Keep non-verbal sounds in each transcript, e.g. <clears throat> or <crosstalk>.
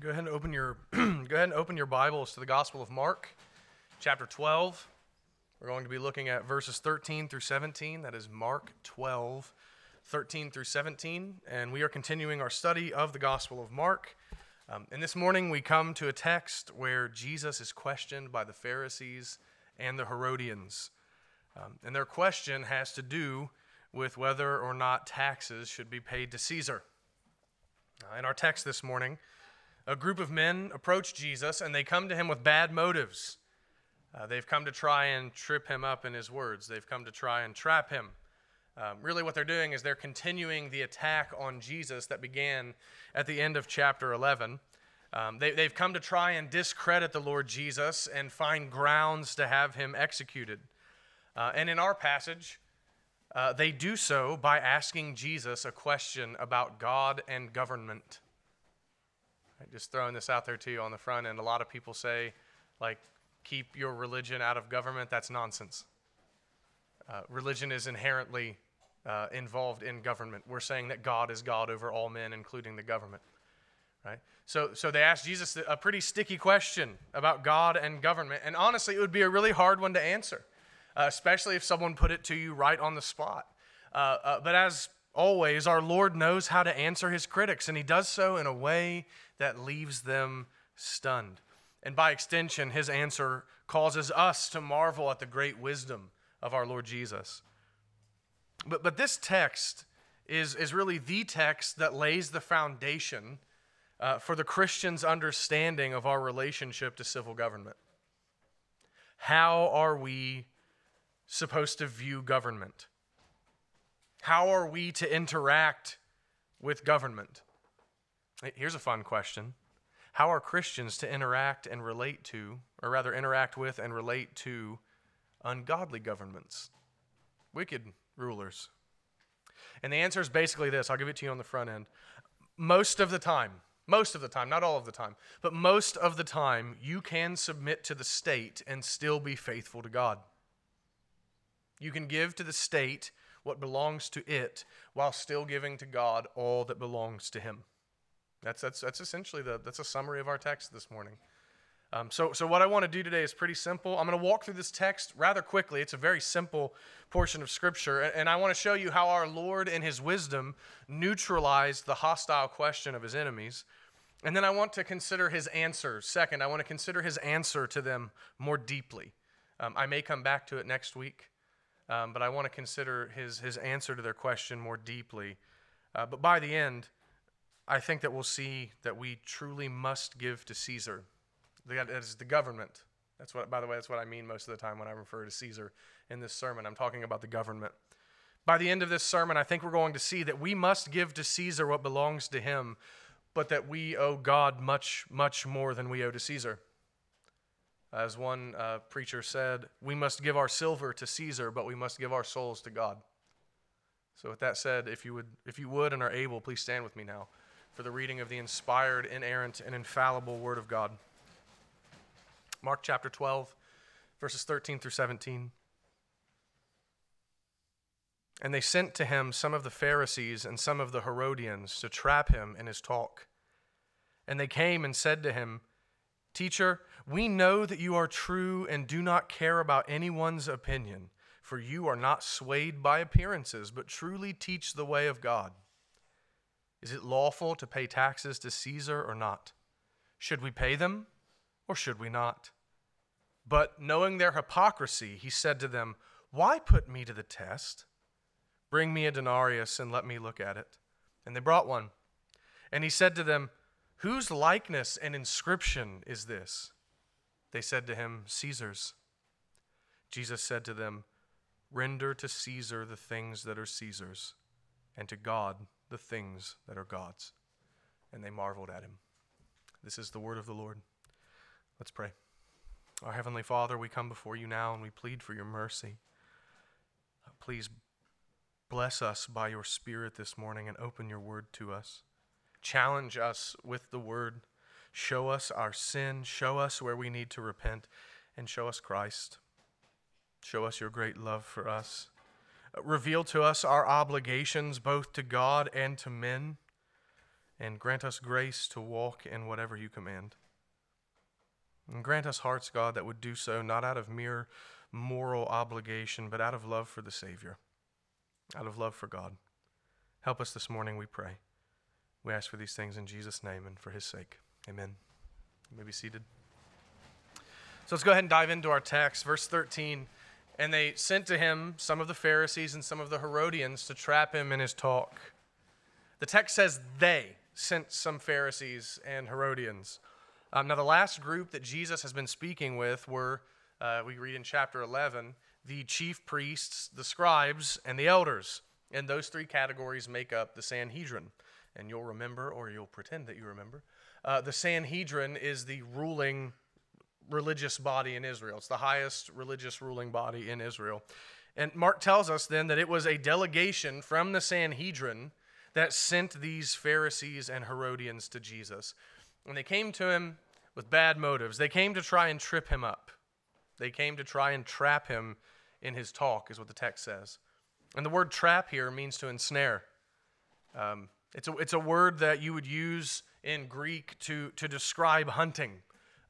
Go ahead and open your <clears throat> go ahead and open your Bibles to the Gospel of Mark, chapter 12. We're going to be looking at verses 13 through 17. That is Mark 12, 13 through 17, and we are continuing our study of the Gospel of Mark. Um, and this morning we come to a text where Jesus is questioned by the Pharisees and the Herodians. Um, and their question has to do with whether or not taxes should be paid to Caesar. Uh, in our text this morning, a group of men approach Jesus and they come to him with bad motives. Uh, they've come to try and trip him up in his words, they've come to try and trap him. Um, really, what they're doing is they're continuing the attack on Jesus that began at the end of chapter 11. Um, they, they've come to try and discredit the Lord Jesus and find grounds to have him executed. Uh, and in our passage, uh, they do so by asking Jesus a question about God and government. Just throwing this out there to you on the front end. A lot of people say, like, keep your religion out of government. That's nonsense. Uh, religion is inherently uh, involved in government. We're saying that God is God over all men, including the government. Right? So, so they asked Jesus a pretty sticky question about God and government. And honestly, it would be a really hard one to answer, uh, especially if someone put it to you right on the spot. Uh, uh, but as always, our Lord knows how to answer his critics, and he does so in a way that leaves them stunned. And by extension, his answer causes us to marvel at the great wisdom of our Lord Jesus. But, but this text is, is really the text that lays the foundation uh, for the Christian's understanding of our relationship to civil government. How are we supposed to view government? How are we to interact with government? Here's a fun question How are Christians to interact and relate to, or rather, interact with and relate to ungodly governments, wicked rulers? And the answer is basically this I'll give it to you on the front end. Most of the time, most of the time, not all of the time, but most of the time, you can submit to the state and still be faithful to God. You can give to the state what belongs to it while still giving to God all that belongs to Him. That's, that's, that's essentially the, that's a summary of our text this morning. Um, so, so what I want to do today is pretty simple. I'm going to walk through this text rather quickly. It's a very simple portion of Scripture, and, and I want to show you how our Lord, in His wisdom, neutralized the hostile question of His enemies. And then I want to consider His answer. Second, I want to consider His answer to them more deeply. Um, I may come back to it next week, um, but I want to consider His, his answer to their question more deeply. Uh, but by the end, I think that we'll see that we truly must give to Caesar. That is the government. That's what, by the way, that's what I mean most of the time when I refer to Caesar in this sermon. I'm talking about the government. By the end of this sermon, I think we're going to see that we must give to Caesar what belongs to him, but that we owe God much, much more than we owe to Caesar. As one uh, preacher said, we must give our silver to Caesar, but we must give our souls to God. So, with that said, if you would, if you would and are able, please stand with me now for the reading of the inspired, inerrant, and infallible Word of God. Mark chapter 12, verses 13 through 17. And they sent to him some of the Pharisees and some of the Herodians to trap him in his talk. And they came and said to him, Teacher, we know that you are true and do not care about anyone's opinion, for you are not swayed by appearances, but truly teach the way of God. Is it lawful to pay taxes to Caesar or not? Should we pay them or should we not? But knowing their hypocrisy, he said to them, Why put me to the test? Bring me a denarius and let me look at it. And they brought one. And he said to them, Whose likeness and inscription is this? They said to him, Caesar's. Jesus said to them, Render to Caesar the things that are Caesar's, and to God the things that are God's. And they marveled at him. This is the word of the Lord. Let's pray. Our Heavenly Father, we come before you now and we plead for your mercy. Uh, please bless us by your Spirit this morning and open your word to us. Challenge us with the word. Show us our sin. Show us where we need to repent. And show us Christ. Show us your great love for us reveal to us our obligations both to God and to men. and grant us grace to walk in whatever you command. And grant us hearts, God, that would do so not out of mere moral obligation, but out of love for the Savior, out of love for God. Help us this morning, we pray. We ask for these things in Jesus' name and for his sake. Amen. You may be seated. So let's go ahead and dive into our text. Verse 13. And they sent to him some of the Pharisees and some of the Herodians to trap him in his talk. The text says they sent some Pharisees and Herodians. Um, now, the last group that Jesus has been speaking with were, uh, we read in chapter 11, the chief priests, the scribes, and the elders. And those three categories make up the Sanhedrin. And you'll remember, or you'll pretend that you remember, uh, the Sanhedrin is the ruling religious body in Israel. It's the highest religious ruling body in Israel. And Mark tells us then that it was a delegation from the Sanhedrin that sent these Pharisees and Herodians to Jesus. And they came to him with bad motives. They came to try and trip him up. They came to try and trap him in his talk, is what the text says. And the word trap here means to ensnare. Um, it's, a, it's a word that you would use in Greek to, to describe hunting,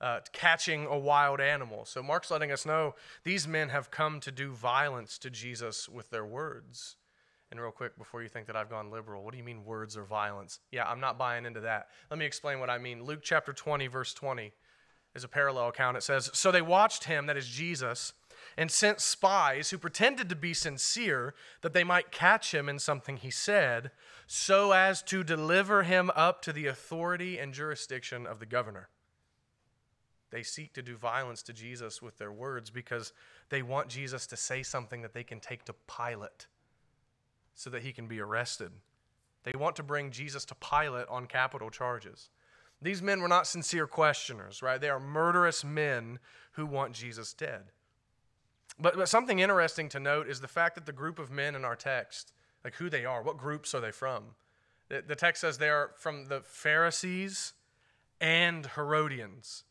uh, catching a wild animal. So Mark's letting us know these men have come to do violence to Jesus with their words. And real quick, before you think that I've gone liberal, what do you mean words or violence? Yeah, I'm not buying into that. Let me explain what I mean. Luke chapter 20, verse 20 is a parallel account. It says, So they watched him, that is Jesus, and sent spies who pretended to be sincere that they might catch him in something he said, so as to deliver him up to the authority and jurisdiction of the governor. They seek to do violence to Jesus with their words because they want Jesus to say something that they can take to Pilate so that he can be arrested. They want to bring Jesus to Pilate on capital charges. These men were not sincere questioners, right? They are murderous men who want Jesus dead. But, but something interesting to note is the fact that the group of men in our text, like who they are, what groups are they from? The, the text says they are from the Pharisees and Herodians.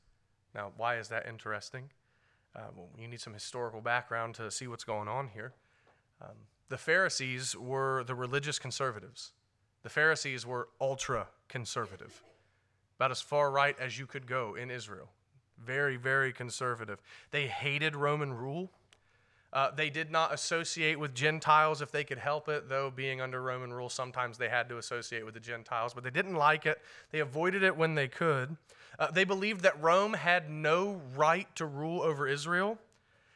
Now, why is that interesting? Uh, well, you need some historical background to see what's going on here. Um, the Pharisees were the religious conservatives. The Pharisees were ultra conservative, about as far right as you could go in Israel. Very, very conservative. They hated Roman rule. Uh, they did not associate with Gentiles if they could help it, though being under Roman rule, sometimes they had to associate with the Gentiles, but they didn't like it. They avoided it when they could. Uh, they believed that Rome had no right to rule over Israel,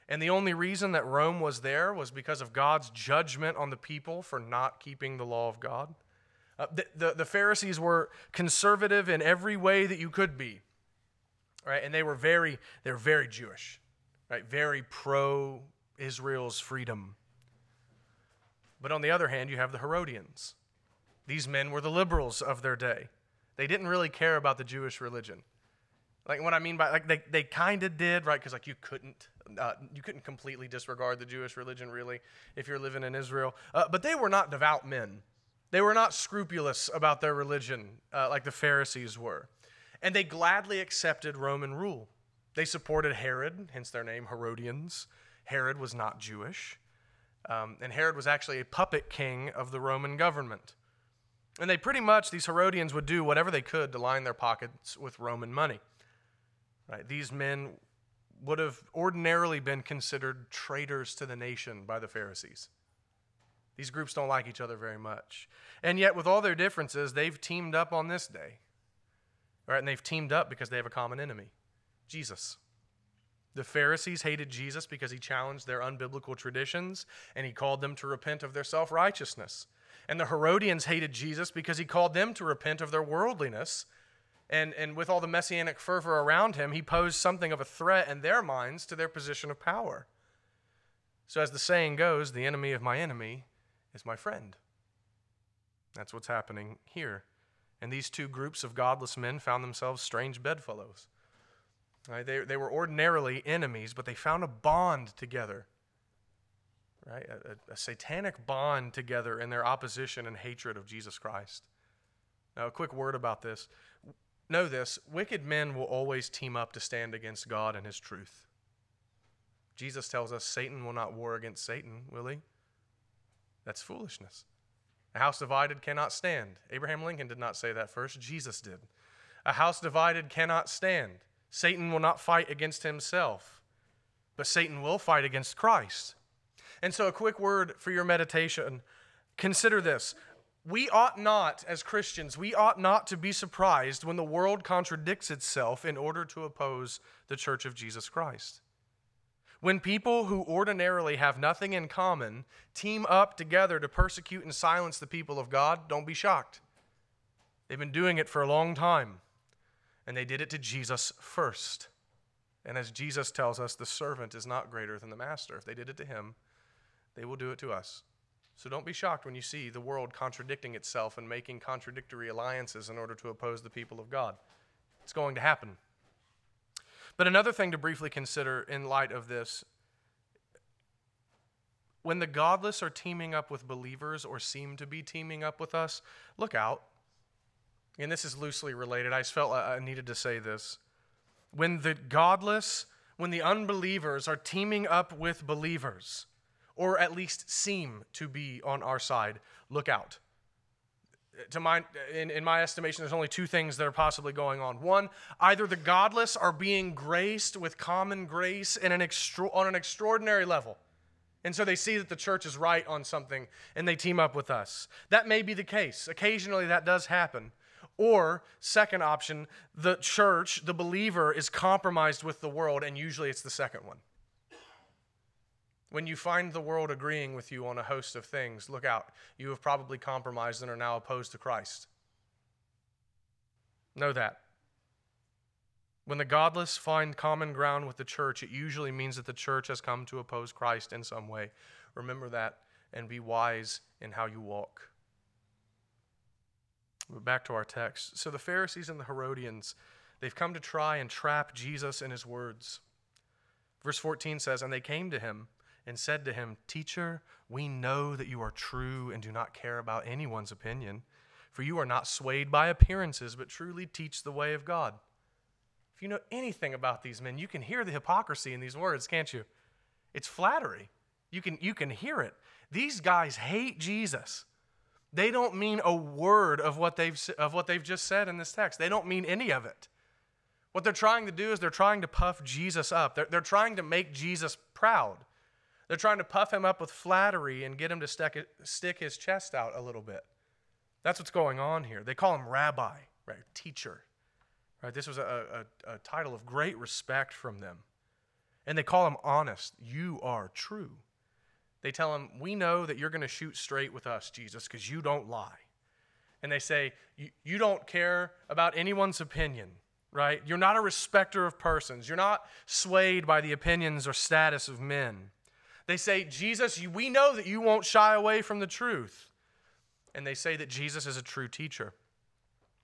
and the only reason that Rome was there was because of God's judgment on the people for not keeping the law of God. Uh, the, the, the Pharisees were conservative in every way that you could be, right? And they were very, they were very Jewish, right? Very pro Israel's freedom. But on the other hand, you have the Herodians. These men were the liberals of their day. They didn't really care about the Jewish religion. Like what I mean by like they, they kind of did, right? Because like you couldn't uh, you couldn't completely disregard the Jewish religion really if you're living in Israel. Uh, but they were not devout men. They were not scrupulous about their religion uh, like the Pharisees were, and they gladly accepted Roman rule. They supported Herod, hence their name Herodians. Herod was not Jewish, um, and Herod was actually a puppet king of the Roman government. And they pretty much, these Herodians would do whatever they could to line their pockets with Roman money. Right? These men would have ordinarily been considered traitors to the nation by the Pharisees. These groups don't like each other very much. And yet, with all their differences, they've teamed up on this day. Right? And they've teamed up because they have a common enemy Jesus. The Pharisees hated Jesus because he challenged their unbiblical traditions and he called them to repent of their self righteousness. And the Herodians hated Jesus because he called them to repent of their worldliness and, and with all the messianic fervor around him, he posed something of a threat in their minds to their position of power. So, as the saying goes, the enemy of my enemy is my friend. That's what's happening here. And these two groups of godless men found themselves strange bedfellows. Right? They, they were ordinarily enemies, but they found a bond together. Right? A, a, a satanic bond together in their opposition and hatred of Jesus Christ. Now, a quick word about this. Know this wicked men will always team up to stand against God and his truth. Jesus tells us Satan will not war against Satan, will he? That's foolishness. A house divided cannot stand. Abraham Lincoln did not say that first, Jesus did. A house divided cannot stand. Satan will not fight against himself, but Satan will fight against Christ. And so, a quick word for your meditation. Consider this. We ought not, as Christians, we ought not to be surprised when the world contradicts itself in order to oppose the church of Jesus Christ. When people who ordinarily have nothing in common team up together to persecute and silence the people of God, don't be shocked. They've been doing it for a long time, and they did it to Jesus first. And as Jesus tells us, the servant is not greater than the master. If they did it to him, they will do it to us. So don't be shocked when you see the world contradicting itself and making contradictory alliances in order to oppose the people of God. It's going to happen. But another thing to briefly consider in light of this when the godless are teaming up with believers or seem to be teaming up with us, look out. And this is loosely related. I just felt I needed to say this. When the godless, when the unbelievers are teaming up with believers, or at least seem to be on our side, look out to my, in, in my estimation, there's only two things that are possibly going on. One, either the godless are being graced with common grace in an extra, on an extraordinary level. And so they see that the church is right on something and they team up with us. That may be the case. Occasionally that does happen. Or, second option, the church, the believer, is compromised with the world, and usually it's the second one. When you find the world agreeing with you on a host of things, look out. You have probably compromised and are now opposed to Christ. Know that. When the godless find common ground with the church, it usually means that the church has come to oppose Christ in some way. Remember that and be wise in how you walk. But back to our text. So the Pharisees and the Herodians, they've come to try and trap Jesus in his words. Verse 14 says, And they came to him and said to him, Teacher, we know that you are true and do not care about anyone's opinion, for you are not swayed by appearances, but truly teach the way of God. If you know anything about these men, you can hear the hypocrisy in these words, can't you? It's flattery. You can, you can hear it. These guys hate Jesus. They don't mean a word of what, they've, of what they've just said in this text. They don't mean any of it. What they're trying to do is they're trying to puff Jesus up. They're, they're trying to make Jesus proud. They're trying to puff him up with flattery and get him to stick, stick his chest out a little bit. That's what's going on here. They call him rabbi, right? Teacher. Right? This was a, a, a title of great respect from them. And they call him honest. You are true. They tell him, We know that you're going to shoot straight with us, Jesus, because you don't lie. And they say, You don't care about anyone's opinion, right? You're not a respecter of persons. You're not swayed by the opinions or status of men. They say, Jesus, we know that you won't shy away from the truth. And they say that Jesus is a true teacher,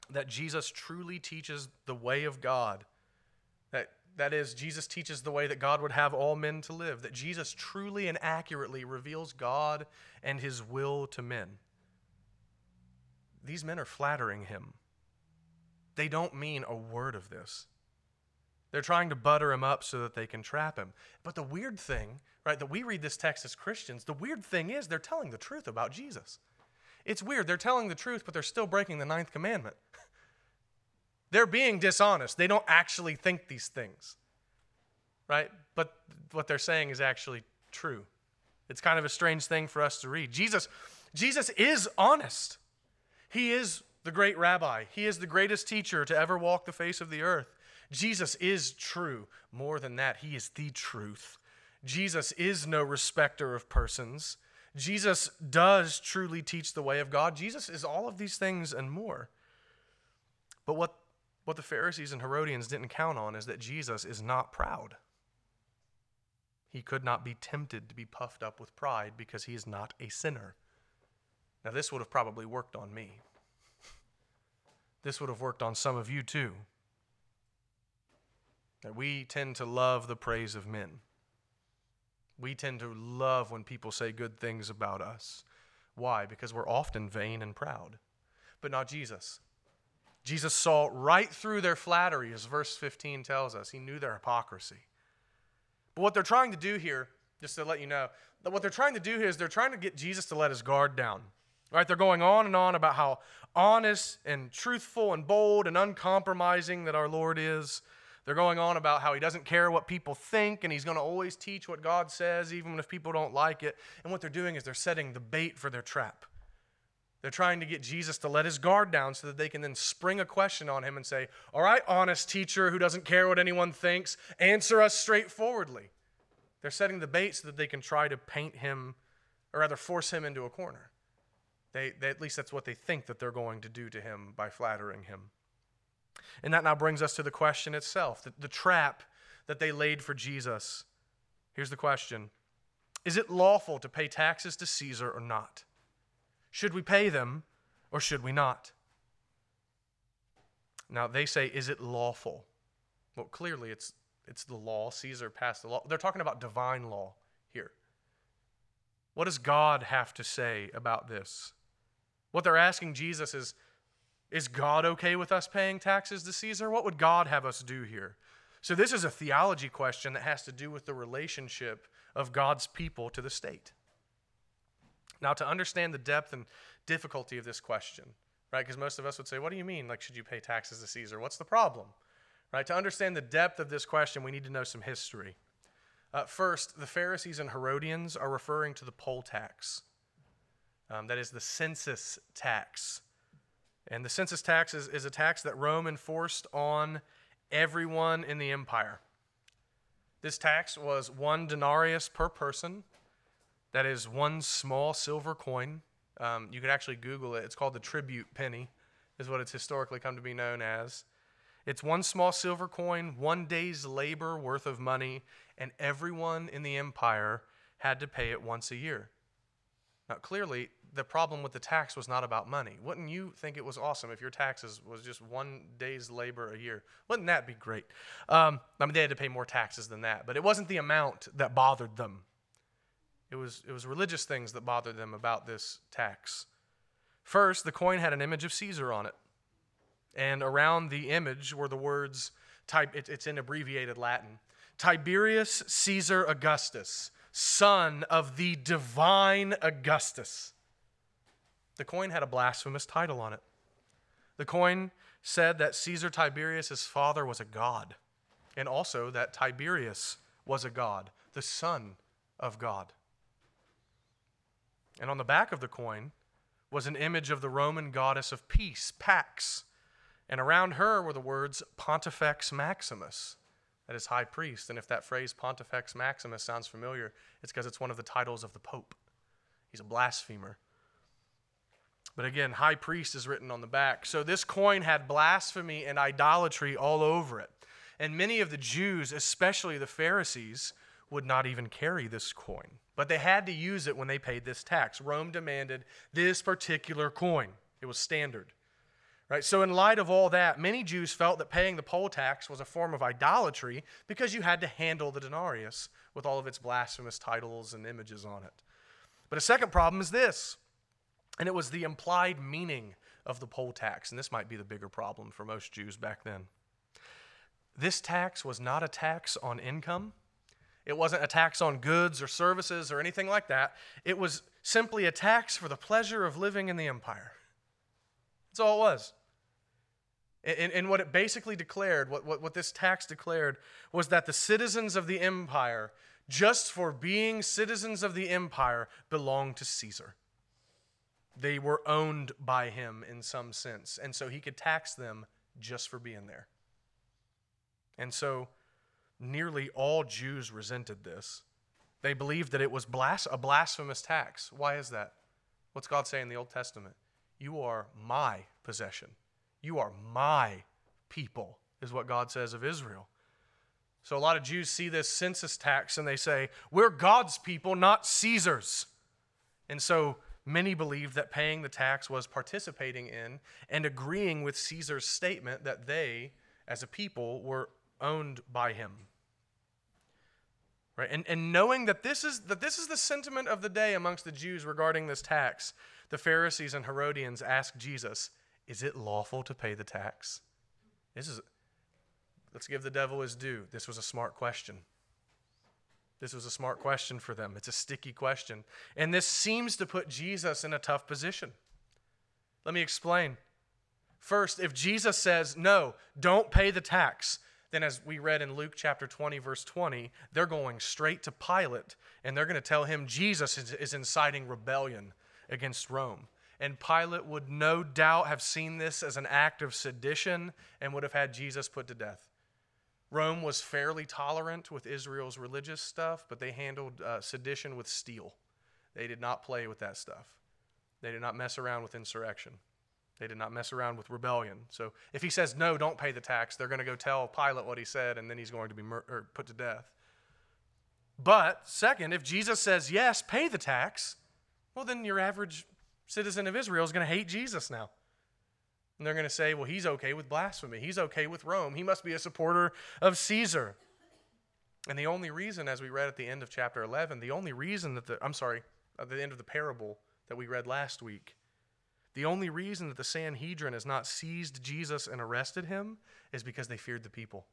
that Jesus truly teaches the way of God. That, that is, Jesus teaches the way that God would have all men to live, that Jesus truly and accurately reveals God and his will to men. These men are flattering him. They don't mean a word of this. They're trying to butter him up so that they can trap him. But the weird thing right, that we read this text as Christians, the weird thing is they're telling the truth about Jesus. It's weird. They're telling the truth, but they're still breaking the ninth commandment. They're being dishonest. They don't actually think these things, right? But what they're saying is actually true. It's kind of a strange thing for us to read. Jesus, Jesus is honest. He is the great rabbi. He is the greatest teacher to ever walk the face of the earth. Jesus is true. More than that, he is the truth. Jesus is no respecter of persons. Jesus does truly teach the way of God. Jesus is all of these things and more. But what, what the Pharisees and Herodians didn't count on is that Jesus is not proud. He could not be tempted to be puffed up with pride because he is not a sinner. Now, this would have probably worked on me. This would have worked on some of you too. That we tend to love the praise of men. We tend to love when people say good things about us. Why? Because we're often vain and proud, but not Jesus. Jesus saw right through their flattery, as verse 15 tells us. He knew their hypocrisy. But what they're trying to do here, just to let you know, what they're trying to do here is they're trying to get Jesus to let his guard down. Right? They're going on and on about how honest and truthful and bold and uncompromising that our Lord is. They're going on about how he doesn't care what people think and he's going to always teach what God says, even if people don't like it. And what they're doing is they're setting the bait for their trap. They're trying to get Jesus to let his guard down so that they can then spring a question on him and say, All right, honest teacher who doesn't care what anyone thinks, answer us straightforwardly. They're setting the bait so that they can try to paint him, or rather, force him into a corner. They, they, at least that's what they think that they're going to do to him by flattering him. And that now brings us to the question itself the, the trap that they laid for Jesus. Here's the question Is it lawful to pay taxes to Caesar or not? Should we pay them or should we not? Now, they say, Is it lawful? Well, clearly it's, it's the law. Caesar passed the law. They're talking about divine law here. What does God have to say about this? What they're asking Jesus is is God okay with us paying taxes to Caesar? What would God have us do here? So, this is a theology question that has to do with the relationship of God's people to the state. Now, to understand the depth and difficulty of this question, right? Because most of us would say, What do you mean? Like, should you pay taxes to Caesar? What's the problem? Right? To understand the depth of this question, we need to know some history. Uh, first, the Pharisees and Herodians are referring to the poll tax. Um, that is the census tax and the census tax is, is a tax that Rome enforced on everyone in the empire. This tax was one denarius per person. That is one small silver coin. Um, you could actually Google it. It's called the tribute penny, is what it's historically come to be known as. It's one small silver coin, one day's labor worth of money, and everyone in the empire had to pay it once a year. Now, clearly, the problem with the tax was not about money. Wouldn't you think it was awesome if your taxes was just one day's labor a year? Wouldn't that be great? Um, I mean, they had to pay more taxes than that, but it wasn't the amount that bothered them. It was, it was religious things that bothered them about this tax. First, the coin had an image of Caesar on it. And around the image were the words, it's in abbreviated Latin Tiberius Caesar Augustus, son of the divine Augustus. The coin had a blasphemous title on it. The coin said that Caesar Tiberius' father was a god, and also that Tiberius was a god, the son of God. And on the back of the coin was an image of the Roman goddess of peace, Pax, and around her were the words Pontifex Maximus, that is high priest. And if that phrase Pontifex Maximus sounds familiar, it's because it's one of the titles of the Pope. He's a blasphemer. But again, high priest is written on the back. So this coin had blasphemy and idolatry all over it. And many of the Jews, especially the Pharisees, would not even carry this coin. But they had to use it when they paid this tax. Rome demanded this particular coin, it was standard. Right? So, in light of all that, many Jews felt that paying the poll tax was a form of idolatry because you had to handle the denarius with all of its blasphemous titles and images on it. But a second problem is this and it was the implied meaning of the poll tax. And this might be the bigger problem for most Jews back then. This tax was not a tax on income. It wasn't a tax on goods or services or anything like that. It was simply a tax for the pleasure of living in the empire. That's all it was. And, and what it basically declared, what, what, what this tax declared, was that the citizens of the empire, just for being citizens of the empire, belonged to Caesar. They were owned by him in some sense. And so he could tax them just for being there. And so nearly all Jews resented this. They believed that it was blas- a blasphemous tax. Why is that? What's God saying in the Old Testament? You are my possession. You are my people, is what God says of Israel. So a lot of Jews see this census tax and they say, We're God's people, not Caesar's. And so Many believed that paying the tax was participating in and agreeing with Caesar's statement that they, as a people, were owned by him. Right? And, and knowing that this, is, that this is the sentiment of the day amongst the Jews regarding this tax, the Pharisees and Herodians asked Jesus, Is it lawful to pay the tax? This is, let's give the devil his due. This was a smart question. This was a smart question for them. It's a sticky question. And this seems to put Jesus in a tough position. Let me explain. First, if Jesus says, no, don't pay the tax, then as we read in Luke chapter 20, verse 20, they're going straight to Pilate and they're going to tell him Jesus is, is inciting rebellion against Rome. And Pilate would no doubt have seen this as an act of sedition and would have had Jesus put to death. Rome was fairly tolerant with Israel's religious stuff, but they handled uh, sedition with steel. They did not play with that stuff. They did not mess around with insurrection. They did not mess around with rebellion. So if he says, no, don't pay the tax, they're going to go tell Pilate what he said, and then he's going to be mur- put to death. But, second, if Jesus says, yes, pay the tax, well, then your average citizen of Israel is going to hate Jesus now. And they're going to say, well, he's okay with blasphemy. He's okay with Rome. He must be a supporter of Caesar. And the only reason, as we read at the end of chapter 11, the only reason that the, I'm sorry, at the end of the parable that we read last week, the only reason that the Sanhedrin has not seized Jesus and arrested him is because they feared the people,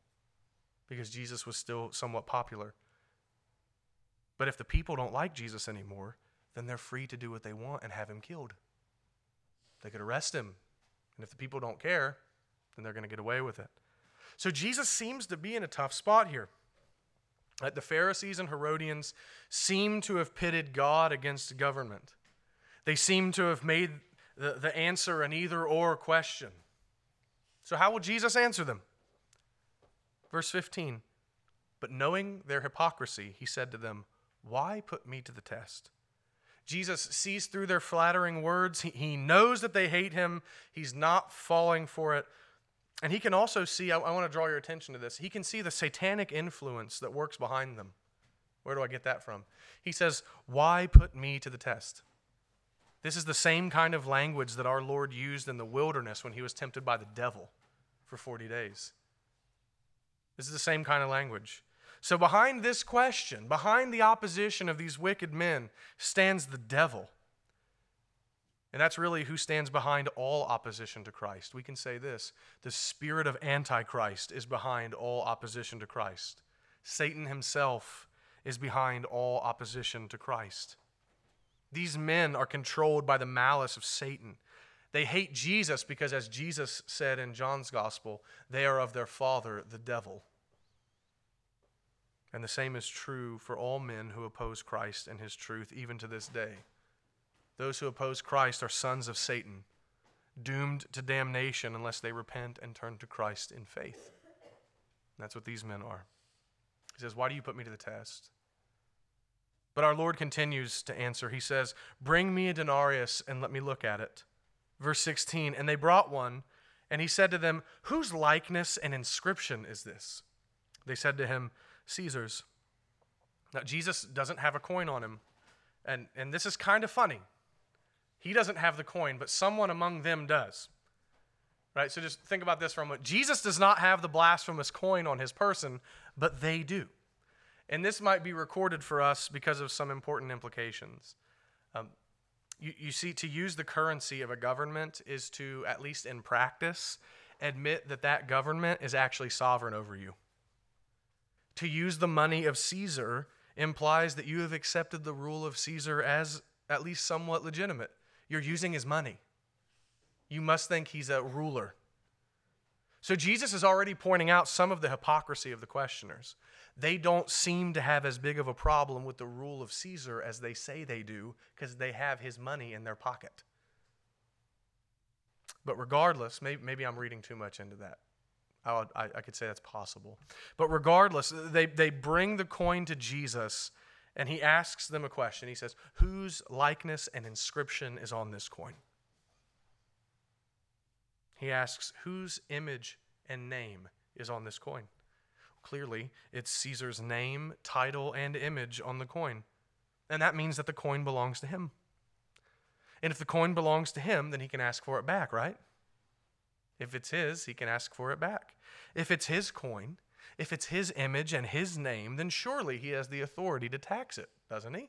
because Jesus was still somewhat popular. But if the people don't like Jesus anymore, then they're free to do what they want and have him killed. They could arrest him. And if the people don't care, then they're going to get away with it. So Jesus seems to be in a tough spot here. The Pharisees and Herodians seem to have pitted God against government. They seem to have made the, the answer an either or question. So, how will Jesus answer them? Verse 15 But knowing their hypocrisy, he said to them, Why put me to the test? Jesus sees through their flattering words. He, he knows that they hate him. He's not falling for it. And he can also see, I, I want to draw your attention to this, he can see the satanic influence that works behind them. Where do I get that from? He says, Why put me to the test? This is the same kind of language that our Lord used in the wilderness when he was tempted by the devil for 40 days. This is the same kind of language. So, behind this question, behind the opposition of these wicked men, stands the devil. And that's really who stands behind all opposition to Christ. We can say this the spirit of Antichrist is behind all opposition to Christ. Satan himself is behind all opposition to Christ. These men are controlled by the malice of Satan. They hate Jesus because, as Jesus said in John's gospel, they are of their father, the devil. And the same is true for all men who oppose Christ and his truth, even to this day. Those who oppose Christ are sons of Satan, doomed to damnation unless they repent and turn to Christ in faith. that's what these men are. He says, Why do you put me to the test? But our Lord continues to answer. He says, Bring me a denarius and let me look at it. Verse 16, and they brought one, and he said to them, Whose likeness and inscription is this? They said to him, Caesar's. Now, Jesus doesn't have a coin on him. And, and this is kind of funny. He doesn't have the coin, but someone among them does. Right? So just think about this for a moment. Jesus does not have the blasphemous coin on his person, but they do. And this might be recorded for us because of some important implications. Um, you, you see, to use the currency of a government is to, at least in practice, admit that that government is actually sovereign over you. To use the money of Caesar implies that you have accepted the rule of Caesar as at least somewhat legitimate. You're using his money. You must think he's a ruler. So Jesus is already pointing out some of the hypocrisy of the questioners. They don't seem to have as big of a problem with the rule of Caesar as they say they do because they have his money in their pocket. But regardless, maybe, maybe I'm reading too much into that. I, I, I could say that's possible. But regardless, they, they bring the coin to Jesus and he asks them a question. He says, Whose likeness and inscription is on this coin? He asks, Whose image and name is on this coin? Clearly, it's Caesar's name, title, and image on the coin. And that means that the coin belongs to him. And if the coin belongs to him, then he can ask for it back, right? If it's his, he can ask for it back. If it's his coin, if it's his image and his name, then surely he has the authority to tax it, doesn't he?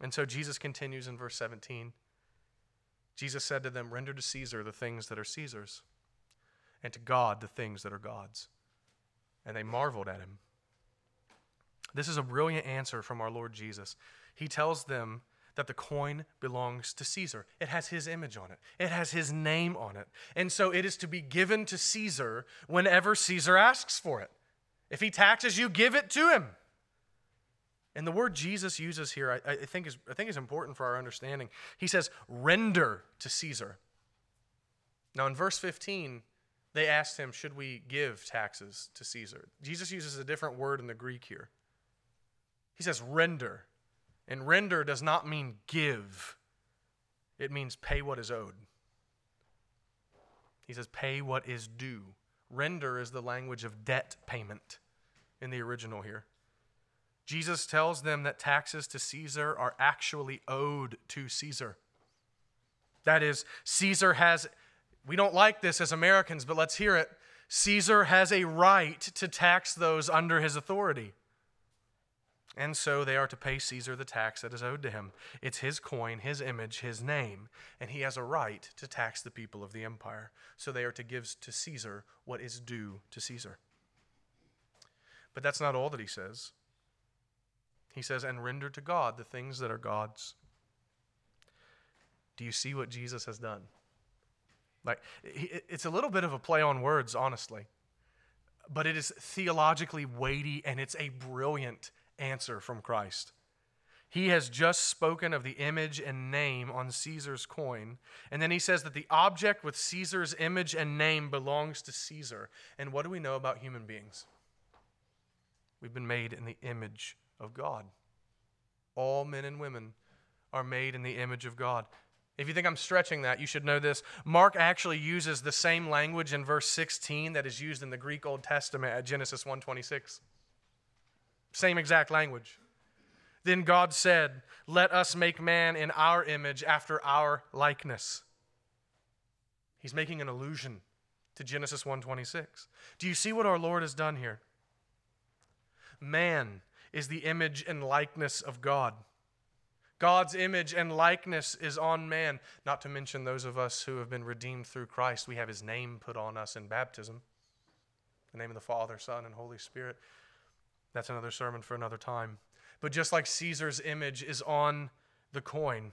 And so Jesus continues in verse 17. Jesus said to them, Render to Caesar the things that are Caesar's, and to God the things that are God's. And they marveled at him. This is a brilliant answer from our Lord Jesus. He tells them that the coin belongs to Caesar. It has his image on it, it has his name on it. And so it is to be given to Caesar whenever Caesar asks for it. If he taxes you, give it to him. And the word Jesus uses here, I, I, think, is, I think is important for our understanding. He says, render to Caesar. Now, in verse 15, they asked him, Should we give taxes to Caesar? Jesus uses a different word in the Greek here. He says, render. And render does not mean give, it means pay what is owed. He says, pay what is due. Render is the language of debt payment in the original here. Jesus tells them that taxes to Caesar are actually owed to Caesar. That is, Caesar has, we don't like this as Americans, but let's hear it. Caesar has a right to tax those under his authority. And so they are to pay Caesar the tax that is owed to him. It's his coin, his image, his name, and he has a right to tax the people of the empire. So they are to give to Caesar what is due to Caesar. But that's not all that he says. He says, and render to God the things that are God's. Do you see what Jesus has done? Like, it's a little bit of a play on words, honestly, but it is theologically weighty and it's a brilliant answer from Christ. He has just spoken of the image and name on Caesar's coin. And then he says that the object with Caesar's image and name belongs to Caesar. And what do we know about human beings? We've been made in the image of God. All men and women are made in the image of God. If you think I'm stretching that, you should know this. Mark actually uses the same language in verse 16 that is used in the Greek Old Testament at Genesis 1:26. Same exact language. Then God said, Let us make man in our image after our likeness. He's making an allusion to Genesis 1:26. Do you see what our Lord has done here? Man is the image and likeness of God. God's image and likeness is on man, not to mention those of us who have been redeemed through Christ. We have his name put on us in baptism. The name of the Father, Son, and Holy Spirit. That's another sermon for another time. But just like Caesar's image is on the coin,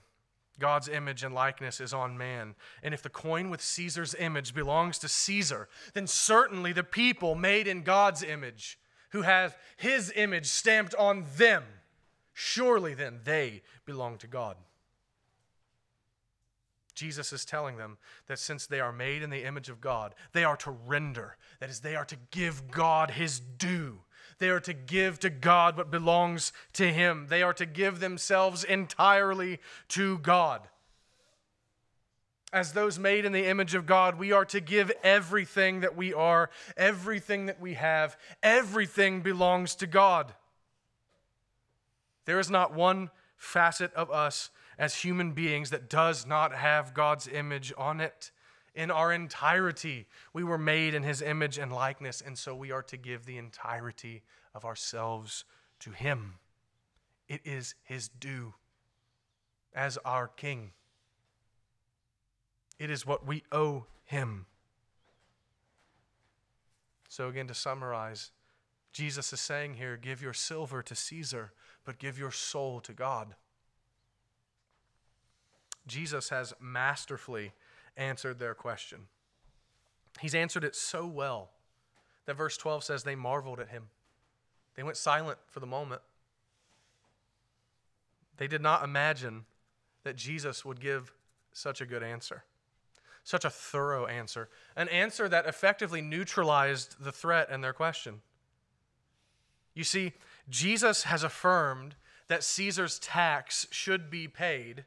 God's image and likeness is on man. And if the coin with Caesar's image belongs to Caesar, then certainly the people made in God's image, who have his image stamped on them, surely then they belong to God. Jesus is telling them that since they are made in the image of God, they are to render. That is, they are to give God his due. They are to give to God what belongs to Him. They are to give themselves entirely to God. As those made in the image of God, we are to give everything that we are, everything that we have, everything belongs to God. There is not one facet of us as human beings that does not have God's image on it in our entirety. We were made in his image and likeness, and so we are to give the entirety of ourselves to him. It is his due as our king. It is what we owe him. So, again, to summarize, Jesus is saying here give your silver to Caesar, but give your soul to God. Jesus has masterfully answered their question. He's answered it so well that verse 12 says they marveled at him. They went silent for the moment. They did not imagine that Jesus would give such a good answer, such a thorough answer, an answer that effectively neutralized the threat and their question. You see, Jesus has affirmed that Caesar's tax should be paid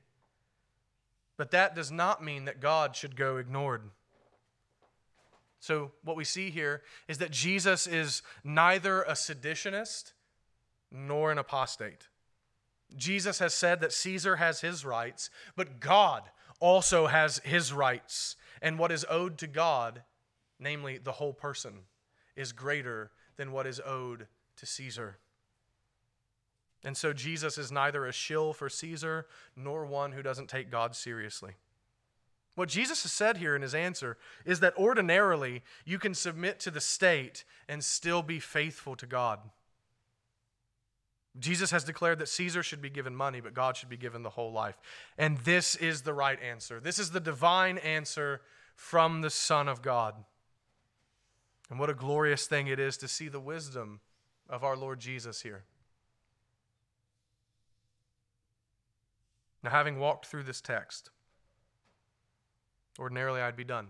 but that does not mean that God should go ignored. So, what we see here is that Jesus is neither a seditionist nor an apostate. Jesus has said that Caesar has his rights, but God also has his rights. And what is owed to God, namely the whole person, is greater than what is owed to Caesar. And so Jesus is neither a shill for Caesar nor one who doesn't take God seriously. What Jesus has said here in his answer is that ordinarily you can submit to the state and still be faithful to God. Jesus has declared that Caesar should be given money, but God should be given the whole life. And this is the right answer. This is the divine answer from the Son of God. And what a glorious thing it is to see the wisdom of our Lord Jesus here. Now, having walked through this text, ordinarily I'd be done.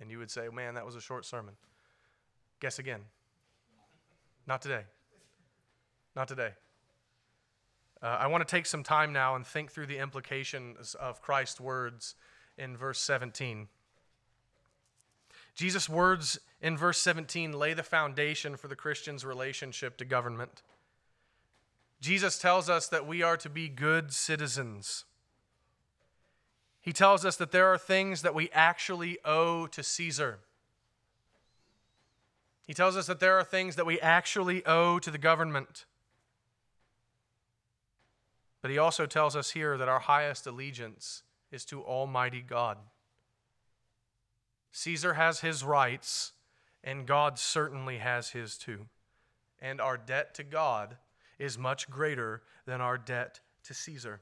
And you would say, man, that was a short sermon. Guess again. Not today. Not today. Uh, I want to take some time now and think through the implications of Christ's words in verse 17. Jesus' words in verse 17 lay the foundation for the Christian's relationship to government. Jesus tells us that we are to be good citizens. He tells us that there are things that we actually owe to Caesar. He tells us that there are things that we actually owe to the government. But he also tells us here that our highest allegiance is to Almighty God. Caesar has his rights, and God certainly has his too. And our debt to God is much greater than our debt to Caesar.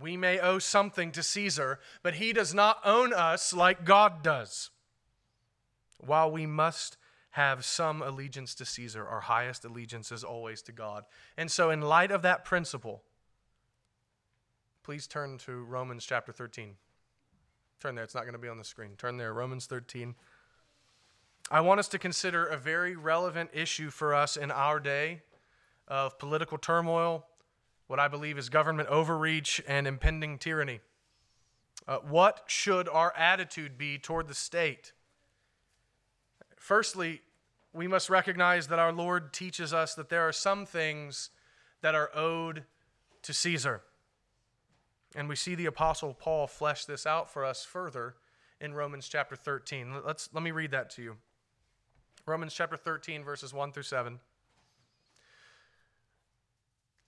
We may owe something to Caesar, but he does not own us like God does. While we must have some allegiance to Caesar, our highest allegiance is always to God. And so, in light of that principle, please turn to Romans chapter 13. Turn there, it's not going to be on the screen. Turn there, Romans 13. I want us to consider a very relevant issue for us in our day of political turmoil, what I believe is government overreach and impending tyranny. Uh, what should our attitude be toward the state? Firstly, we must recognize that our Lord teaches us that there are some things that are owed to Caesar. And we see the apostle Paul flesh this out for us further in Romans chapter 13. Let's let me read that to you. Romans chapter 13 verses 1 through 7.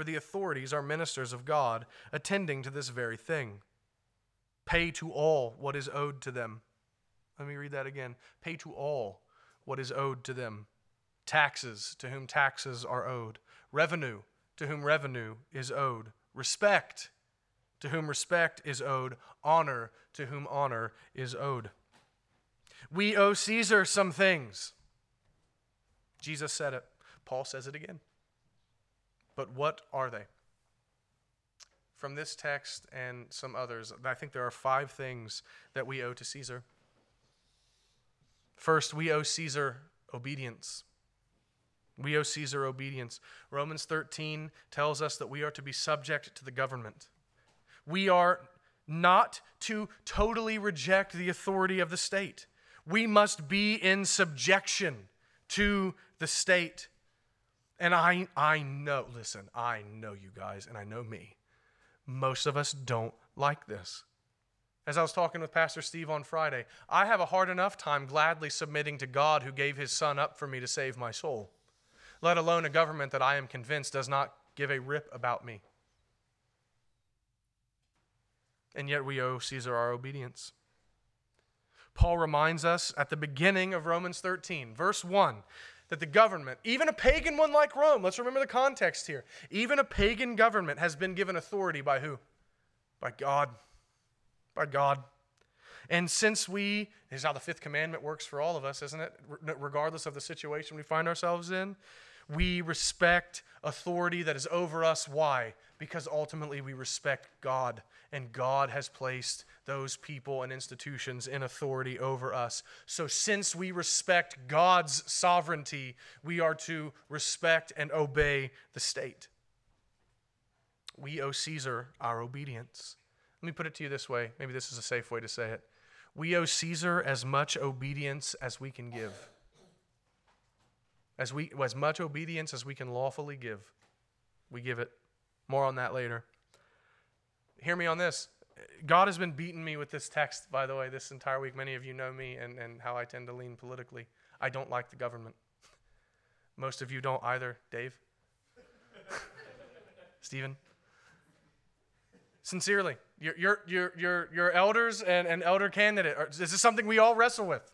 for the authorities are ministers of God, attending to this very thing. Pay to all what is owed to them. Let me read that again. Pay to all what is owed to them. Taxes to whom taxes are owed. Revenue to whom revenue is owed. Respect to whom respect is owed. Honor to whom honor is owed. We owe Caesar some things. Jesus said it. Paul says it again. But what are they? From this text and some others, I think there are five things that we owe to Caesar. First, we owe Caesar obedience. We owe Caesar obedience. Romans 13 tells us that we are to be subject to the government. We are not to totally reject the authority of the state. We must be in subjection to the state. And I, I know, listen, I know you guys, and I know me. Most of us don't like this. As I was talking with Pastor Steve on Friday, I have a hard enough time gladly submitting to God who gave his son up for me to save my soul, let alone a government that I am convinced does not give a rip about me. And yet we owe Caesar our obedience. Paul reminds us at the beginning of Romans 13, verse 1, that the government, even a pagan one like Rome, let's remember the context here, even a pagan government has been given authority by who? By God. By God. And since we, this is how the fifth commandment works for all of us, isn't it? Regardless of the situation we find ourselves in, We respect authority that is over us. Why? Because ultimately we respect God, and God has placed those people and institutions in authority over us. So, since we respect God's sovereignty, we are to respect and obey the state. We owe Caesar our obedience. Let me put it to you this way. Maybe this is a safe way to say it. We owe Caesar as much obedience as we can give. As, we, as much obedience as we can lawfully give, we give it. More on that later. Hear me on this. God has been beating me with this text, by the way, this entire week. Many of you know me and, and how I tend to lean politically. I don't like the government. Most of you don't either, Dave. <laughs> Stephen. Sincerely, your, your, your, your, your elders and, and elder candidate, are, this is something we all wrestle with.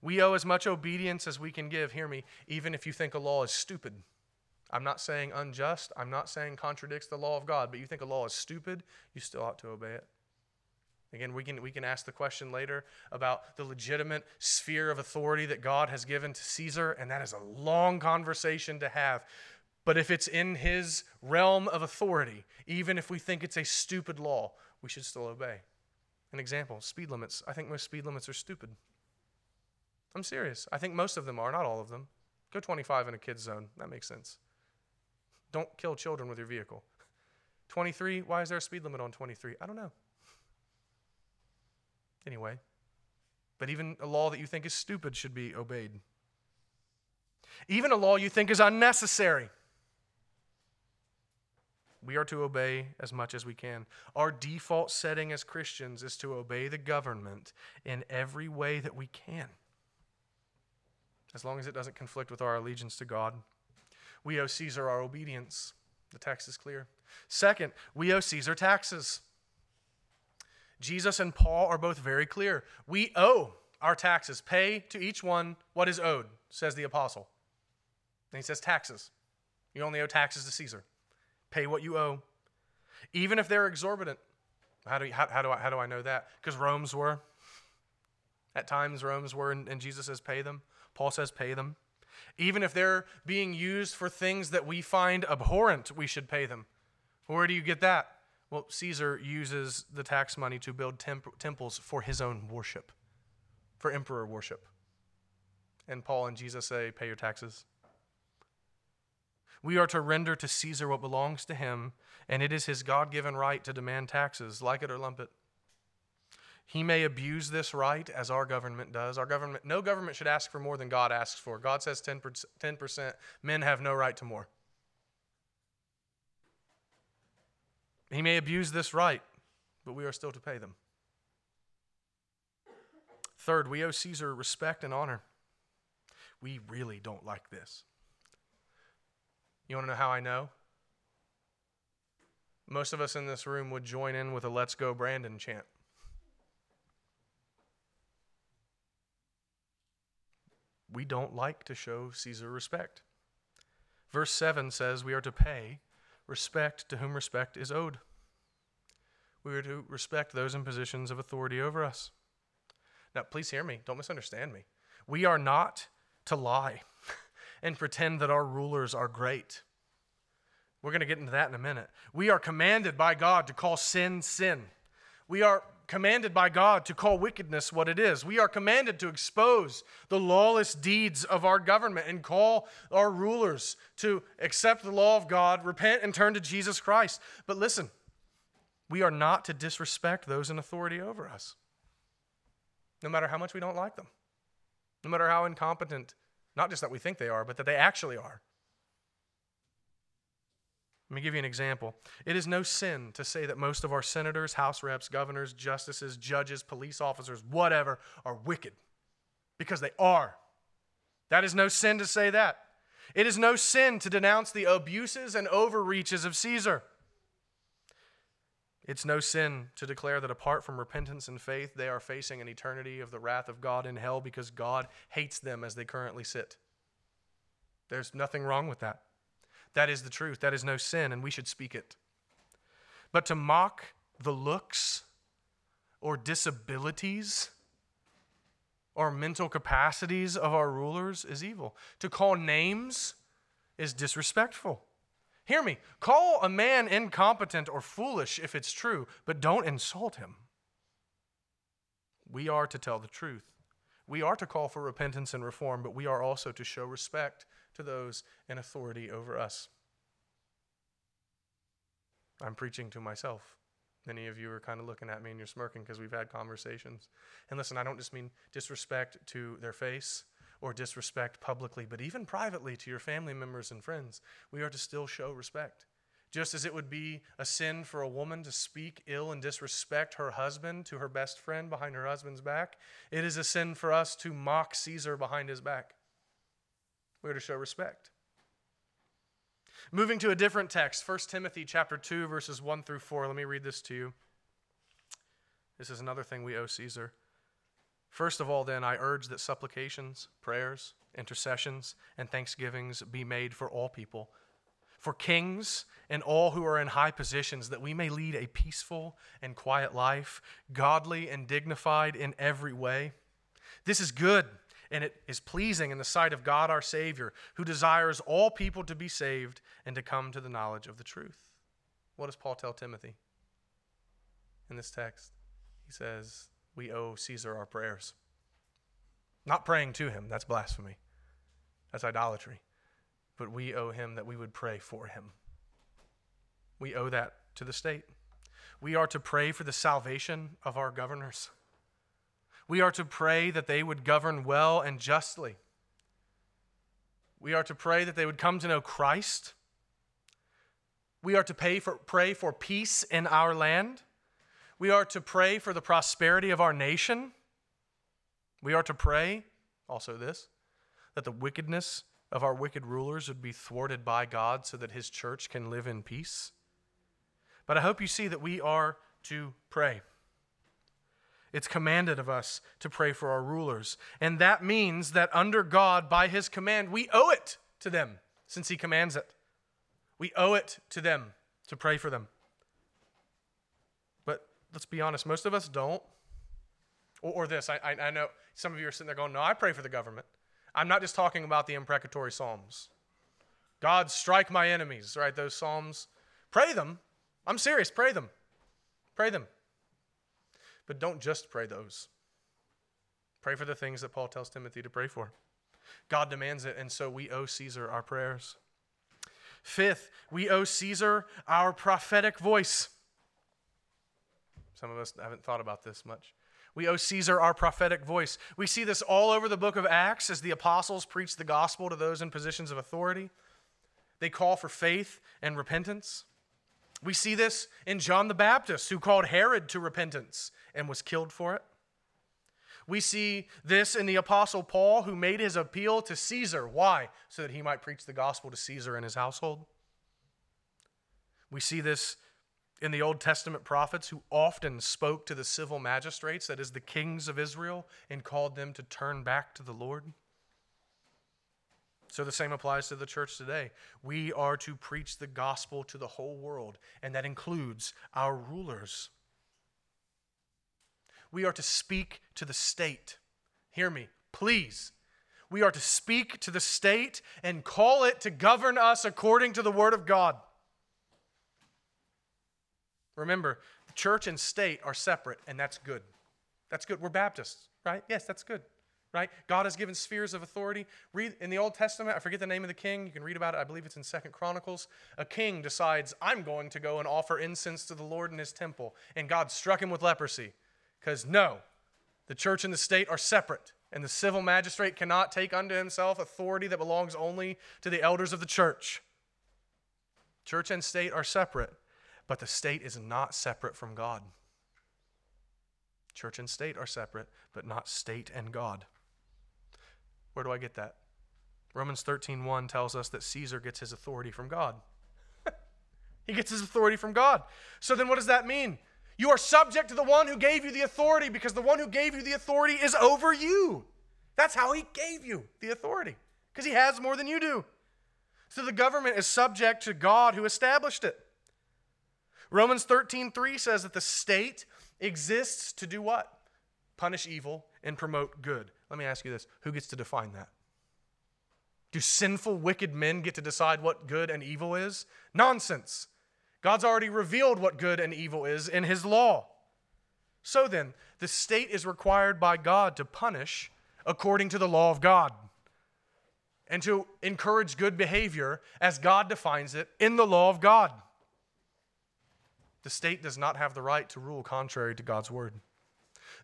We owe as much obedience as we can give, hear me, even if you think a law is stupid. I'm not saying unjust. I'm not saying contradicts the law of God, but you think a law is stupid, you still ought to obey it. Again, we can, we can ask the question later about the legitimate sphere of authority that God has given to Caesar, and that is a long conversation to have. But if it's in his realm of authority, even if we think it's a stupid law, we should still obey. An example speed limits. I think most speed limits are stupid. I'm serious. I think most of them are, not all of them. Go 25 in a kid's zone. That makes sense. Don't kill children with your vehicle. 23, why is there a speed limit on 23? I don't know. Anyway, but even a law that you think is stupid should be obeyed. Even a law you think is unnecessary we are to obey as much as we can. Our default setting as Christians is to obey the government in every way that we can, as long as it doesn't conflict with our allegiance to God. We owe Caesar our obedience. The text is clear. Second, we owe Caesar taxes. Jesus and Paul are both very clear. We owe our taxes. Pay to each one what is owed, says the apostle. And he says taxes. You only owe taxes to Caesar. Pay what you owe, even if they're exorbitant. How do, you, how, how do, I, how do I know that? Because Rome's were. At times, Rome's were, and, and Jesus says, pay them. Paul says, pay them. Even if they're being used for things that we find abhorrent, we should pay them. Where do you get that? Well, Caesar uses the tax money to build temp- temples for his own worship, for emperor worship. And Paul and Jesus say, pay your taxes. We are to render to Caesar what belongs to him, and it is his God given right to demand taxes, like it or lump it. He may abuse this right as our government does. Our government, no government should ask for more than God asks for. God says 10%, 10%. Men have no right to more. He may abuse this right, but we are still to pay them. Third, we owe Caesar respect and honor. We really don't like this. You want to know how I know? Most of us in this room would join in with a Let's Go Brandon chant. We don't like to show Caesar respect. Verse 7 says we are to pay respect to whom respect is owed. We are to respect those in positions of authority over us. Now, please hear me. Don't misunderstand me. We are not to lie <laughs> and pretend that our rulers are great. We're going to get into that in a minute. We are commanded by God to call sin sin. We are commanded by God to call wickedness what it is. We are commanded to expose the lawless deeds of our government and call our rulers to accept the law of God, repent, and turn to Jesus Christ. But listen, we are not to disrespect those in authority over us, no matter how much we don't like them, no matter how incompetent not just that we think they are, but that they actually are. Let me give you an example. It is no sin to say that most of our senators, House reps, governors, justices, judges, police officers, whatever, are wicked. Because they are. That is no sin to say that. It is no sin to denounce the abuses and overreaches of Caesar. It's no sin to declare that apart from repentance and faith, they are facing an eternity of the wrath of God in hell because God hates them as they currently sit. There's nothing wrong with that. That is the truth. That is no sin, and we should speak it. But to mock the looks or disabilities or mental capacities of our rulers is evil. To call names is disrespectful. Hear me. Call a man incompetent or foolish if it's true, but don't insult him. We are to tell the truth. We are to call for repentance and reform, but we are also to show respect to those in authority over us. I'm preaching to myself. Many of you are kind of looking at me and you're smirking because we've had conversations. And listen, I don't just mean disrespect to their face or disrespect publicly, but even privately to your family members and friends. We are to still show respect. Just as it would be a sin for a woman to speak ill and disrespect her husband to her best friend behind her husband's back, it is a sin for us to mock Caesar behind his back. We are to show respect. Moving to a different text, 1 Timothy chapter 2 verses 1 through 4. Let me read this to you. This is another thing we owe Caesar. First of all, then, I urge that supplications, prayers, intercessions, and thanksgivings be made for all people, for kings and all who are in high positions, that we may lead a peaceful and quiet life, godly and dignified in every way. This is good and it is pleasing in the sight of God our Savior, who desires all people to be saved and to come to the knowledge of the truth. What does Paul tell Timothy in this text? He says, We owe Caesar our prayers. Not praying to him, that's blasphemy, that's idolatry. But we owe him that we would pray for him. We owe that to the state. We are to pray for the salvation of our governors. We are to pray that they would govern well and justly. We are to pray that they would come to know Christ. We are to for, pray for peace in our land. We are to pray for the prosperity of our nation. We are to pray, also this, that the wickedness of our wicked rulers would be thwarted by God so that his church can live in peace. But I hope you see that we are to pray. It's commanded of us to pray for our rulers. And that means that under God, by his command, we owe it to them since he commands it. We owe it to them to pray for them. But let's be honest, most of us don't. Or, or this, I, I, I know some of you are sitting there going, No, I pray for the government. I'm not just talking about the imprecatory Psalms. God, strike my enemies, right? Those Psalms. Pray them. I'm serious, pray them. Pray them. But don't just pray those. Pray for the things that Paul tells Timothy to pray for. God demands it, and so we owe Caesar our prayers. Fifth, we owe Caesar our prophetic voice. Some of us haven't thought about this much. We owe Caesar our prophetic voice. We see this all over the book of Acts as the apostles preach the gospel to those in positions of authority. They call for faith and repentance. We see this in John the Baptist, who called Herod to repentance and was killed for it. We see this in the Apostle Paul, who made his appeal to Caesar. Why? So that he might preach the gospel to Caesar and his household. We see this in the Old Testament prophets, who often spoke to the civil magistrates, that is, the kings of Israel, and called them to turn back to the Lord. So the same applies to the church today. We are to preach the gospel to the whole world, and that includes our rulers. We are to speak to the state. Hear me, please. We are to speak to the state and call it to govern us according to the word of God. Remember, the church and state are separate, and that's good. That's good. We're Baptists, right? Yes, that's good right? God has given spheres of authority. Read in the Old Testament, I forget the name of the king. You can read about it. I believe it's in Second Chronicles. A king decides, I'm going to go and offer incense to the Lord in his temple. And God struck him with leprosy. Because no, the church and the state are separate. And the civil magistrate cannot take unto himself authority that belongs only to the elders of the church. Church and state are separate, but the state is not separate from God. Church and state are separate, but not state and God. Where do I get that? Romans 13:1 tells us that Caesar gets his authority from God. <laughs> he gets his authority from God. So then what does that mean? You are subject to the one who gave you the authority because the one who gave you the authority is over you. That's how he gave you the authority because he has more than you do. So the government is subject to God who established it. Romans 13:3 says that the state exists to do what? Punish evil and promote good. Let me ask you this who gets to define that? Do sinful, wicked men get to decide what good and evil is? Nonsense. God's already revealed what good and evil is in His law. So then, the state is required by God to punish according to the law of God and to encourage good behavior as God defines it in the law of God. The state does not have the right to rule contrary to God's word.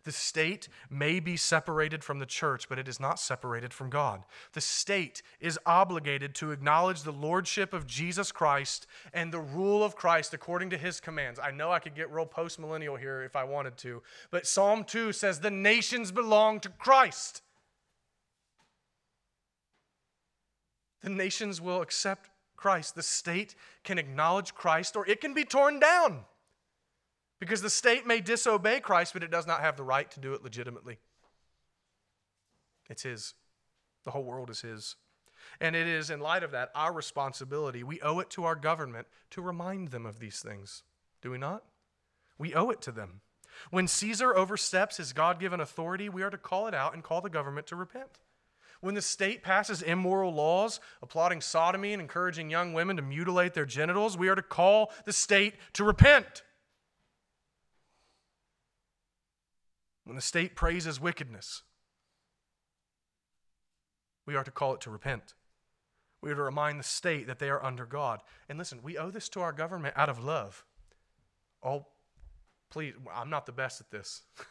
The state may be separated from the church, but it is not separated from God. The state is obligated to acknowledge the lordship of Jesus Christ and the rule of Christ according to his commands. I know I could get real postmillennial here if I wanted to, but Psalm 2 says the nations belong to Christ. The nations will accept Christ. The state can acknowledge Christ or it can be torn down. Because the state may disobey Christ, but it does not have the right to do it legitimately. It's His. The whole world is His. And it is, in light of that, our responsibility. We owe it to our government to remind them of these things. Do we not? We owe it to them. When Caesar oversteps his God given authority, we are to call it out and call the government to repent. When the state passes immoral laws, applauding sodomy and encouraging young women to mutilate their genitals, we are to call the state to repent. When the state praises wickedness, we are to call it to repent. We are to remind the state that they are under God. And listen, we owe this to our government out of love. Oh, please, I'm not the best at this. <laughs>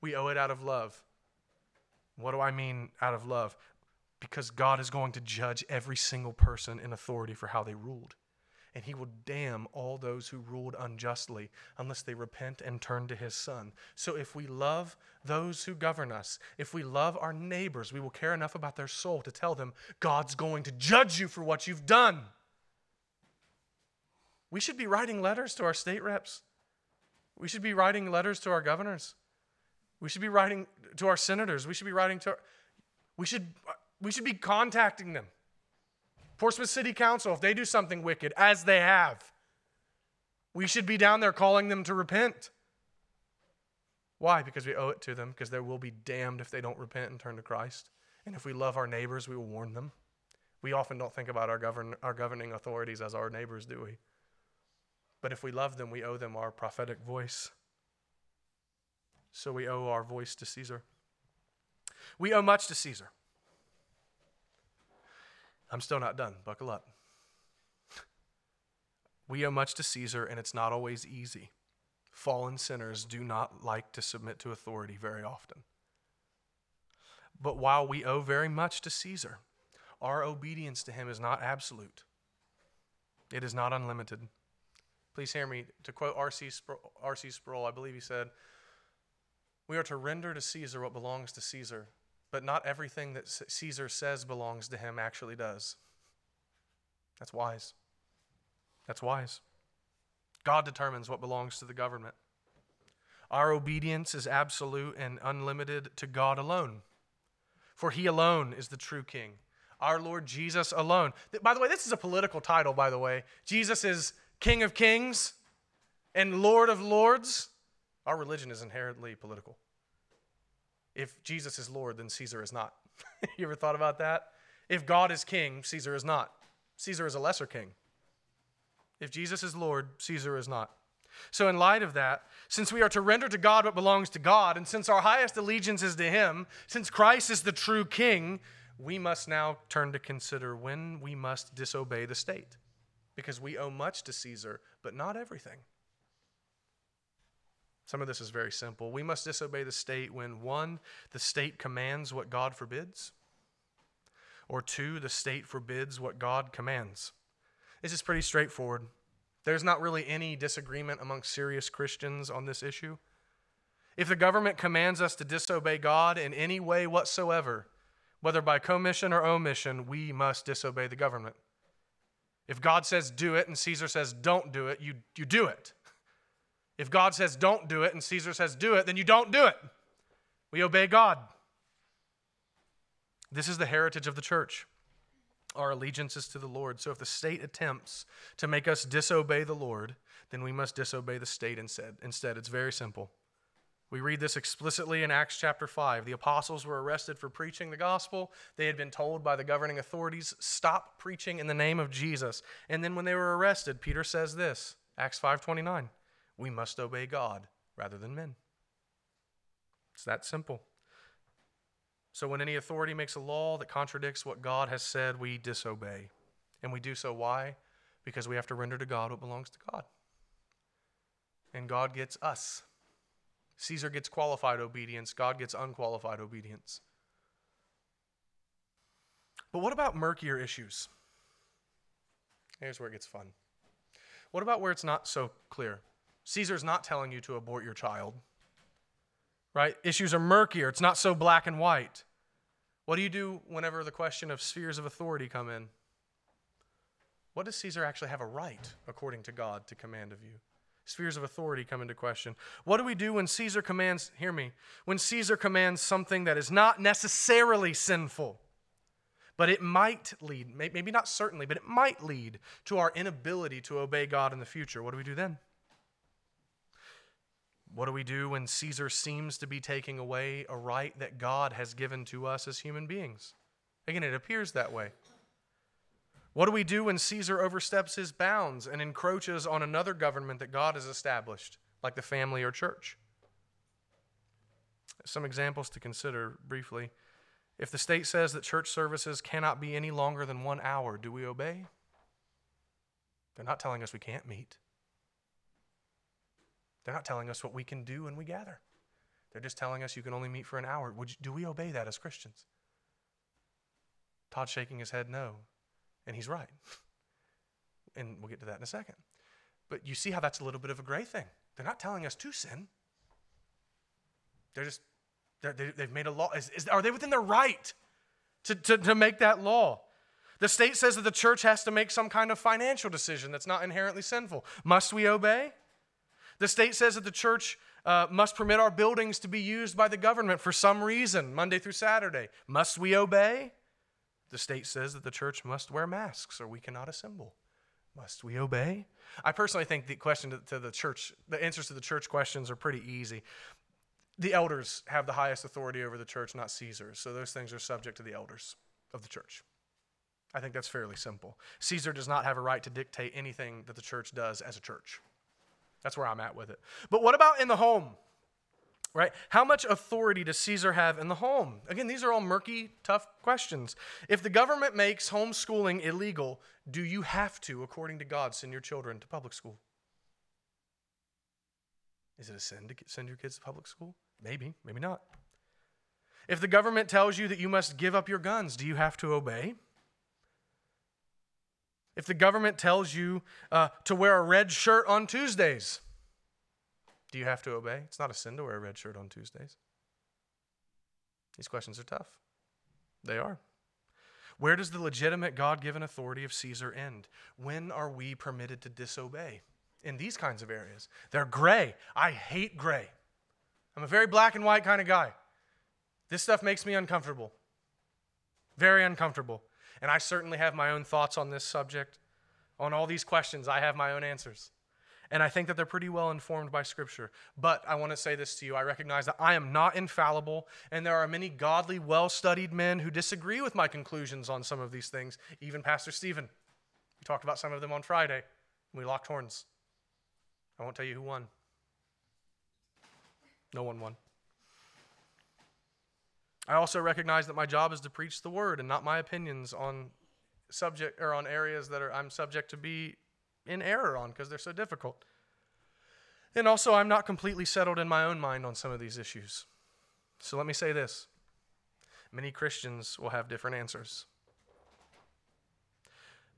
we owe it out of love. What do I mean out of love? Because God is going to judge every single person in authority for how they ruled and he will damn all those who ruled unjustly unless they repent and turn to his son. So if we love those who govern us, if we love our neighbors, we will care enough about their soul to tell them, God's going to judge you for what you've done. We should be writing letters to our state reps. We should be writing letters to our governors. We should be writing to our senators. We should be writing to our, we should we should be contacting them. Portsmouth City Council, if they do something wicked, as they have, we should be down there calling them to repent. Why? Because we owe it to them, because they will be damned if they don't repent and turn to Christ. And if we love our neighbors, we will warn them. We often don't think about our, govern, our governing authorities as our neighbors, do we? But if we love them, we owe them our prophetic voice. So we owe our voice to Caesar. We owe much to Caesar. I'm still not done. Buckle up. We owe much to Caesar, and it's not always easy. Fallen sinners do not like to submit to authority very often. But while we owe very much to Caesar, our obedience to him is not absolute, it is not unlimited. Please hear me. To quote R.C. Sproul, I believe he said, We are to render to Caesar what belongs to Caesar, but not everything that Caesar says belongs to him actually does. That's wise. That's wise. God determines what belongs to the government. Our obedience is absolute and unlimited to God alone, for He alone is the true King. Our Lord Jesus alone. By the way, this is a political title, by the way. Jesus is King of Kings and Lord of Lords. Our religion is inherently political. If Jesus is Lord, then Caesar is not. <laughs> you ever thought about that? If God is king, Caesar is not. Caesar is a lesser king. If Jesus is Lord, Caesar is not. So, in light of that, since we are to render to God what belongs to God, and since our highest allegiance is to Him, since Christ is the true King, we must now turn to consider when we must disobey the state. Because we owe much to Caesar, but not everything. Some of this is very simple. We must disobey the state when, one, the state commands what God forbids, or two, the state forbids what God commands. This is pretty straightforward. There's not really any disagreement among serious Christians on this issue. If the government commands us to disobey God in any way whatsoever, whether by commission or omission, we must disobey the government. If God says do it and Caesar says don't do it, you, you do it. If God says don't do it and Caesar says do it, then you don't do it. We obey God. This is the heritage of the church. Our allegiance is to the Lord. So if the state attempts to make us disobey the Lord, then we must disobey the state instead. Instead, it's very simple. We read this explicitly in Acts chapter 5. The apostles were arrested for preaching the gospel. They had been told by the governing authorities, stop preaching in the name of Jesus. And then when they were arrested, Peter says this, Acts 5:29, we must obey God rather than men. It's that simple. So when any authority makes a law that contradicts what God has said, we disobey. And we do so why? Because we have to render to God what belongs to God. And God gets us. Caesar gets qualified obedience, God gets unqualified obedience. But what about murkier issues? Here's where it gets fun. What about where it's not so clear? Caesar's not telling you to abort your child, right? Issues are murkier, it's not so black and white. What do you do whenever the question of spheres of authority come in? What does Caesar actually have a right, according to God, to command of you? spheres of authority come into question. What do we do when Caesar commands, hear me, when Caesar commands something that is not necessarily sinful, but it might lead, maybe not certainly, but it might lead to our inability to obey God in the future? What do we do then? What do we do when Caesar seems to be taking away a right that God has given to us as human beings? Again, it appears that way. What do we do when Caesar oversteps his bounds and encroaches on another government that God has established, like the family or church? Some examples to consider briefly. If the state says that church services cannot be any longer than one hour, do we obey? They're not telling us we can't meet. They're not telling us what we can do when we gather. They're just telling us you can only meet for an hour. You, do we obey that as Christians? Todd's shaking his head no. And he's right. <laughs> And we'll get to that in a second. But you see how that's a little bit of a gray thing. They're not telling us to sin. They're just, they're, they, have made a law. Is, is, are they within their right to, to, to make that law? The state says that the church has to make some kind of financial decision that's not inherently sinful. Must we obey? The state says that the church uh, must permit our buildings to be used by the government for some reason, Monday through Saturday. Must we obey? The state says that the church must wear masks or we cannot assemble. Must we obey? I personally think the question to, to the church, the answers to the church questions are pretty easy. The elders have the highest authority over the church, not Caesar. So those things are subject to the elders of the church. I think that's fairly simple. Caesar does not have a right to dictate anything that the church does as a church. That's where I'm at with it. But what about in the home? right? How much authority does Caesar have in the home? Again, these are all murky, tough questions. If the government makes homeschooling illegal, do you have to, according to God, send your children to public school? Is it a sin to send your kids to public school? Maybe, maybe not. If the government tells you that you must give up your guns, do you have to obey? If the government tells you uh, to wear a red shirt on Tuesdays, do you have to obey? It's not a sin to wear a red shirt on Tuesdays. These questions are tough. They are. Where does the legitimate God given authority of Caesar end? When are we permitted to disobey? In these kinds of areas. They're gray. I hate gray. I'm a very black and white kind of guy. This stuff makes me uncomfortable. Very uncomfortable. And I certainly have my own thoughts on this subject. On all these questions, I have my own answers. And I think that they're pretty well informed by Scripture. But I want to say this to you I recognize that I am not infallible, and there are many godly, well studied men who disagree with my conclusions on some of these things, even Pastor Stephen. We talked about some of them on Friday, and we locked horns. I won't tell you who won. No one won. I also recognize that my job is to preach the word and not my opinions on subject or on areas that are I'm subject to be in error on because they're so difficult. And also, I'm not completely settled in my own mind on some of these issues. So let me say this many Christians will have different answers.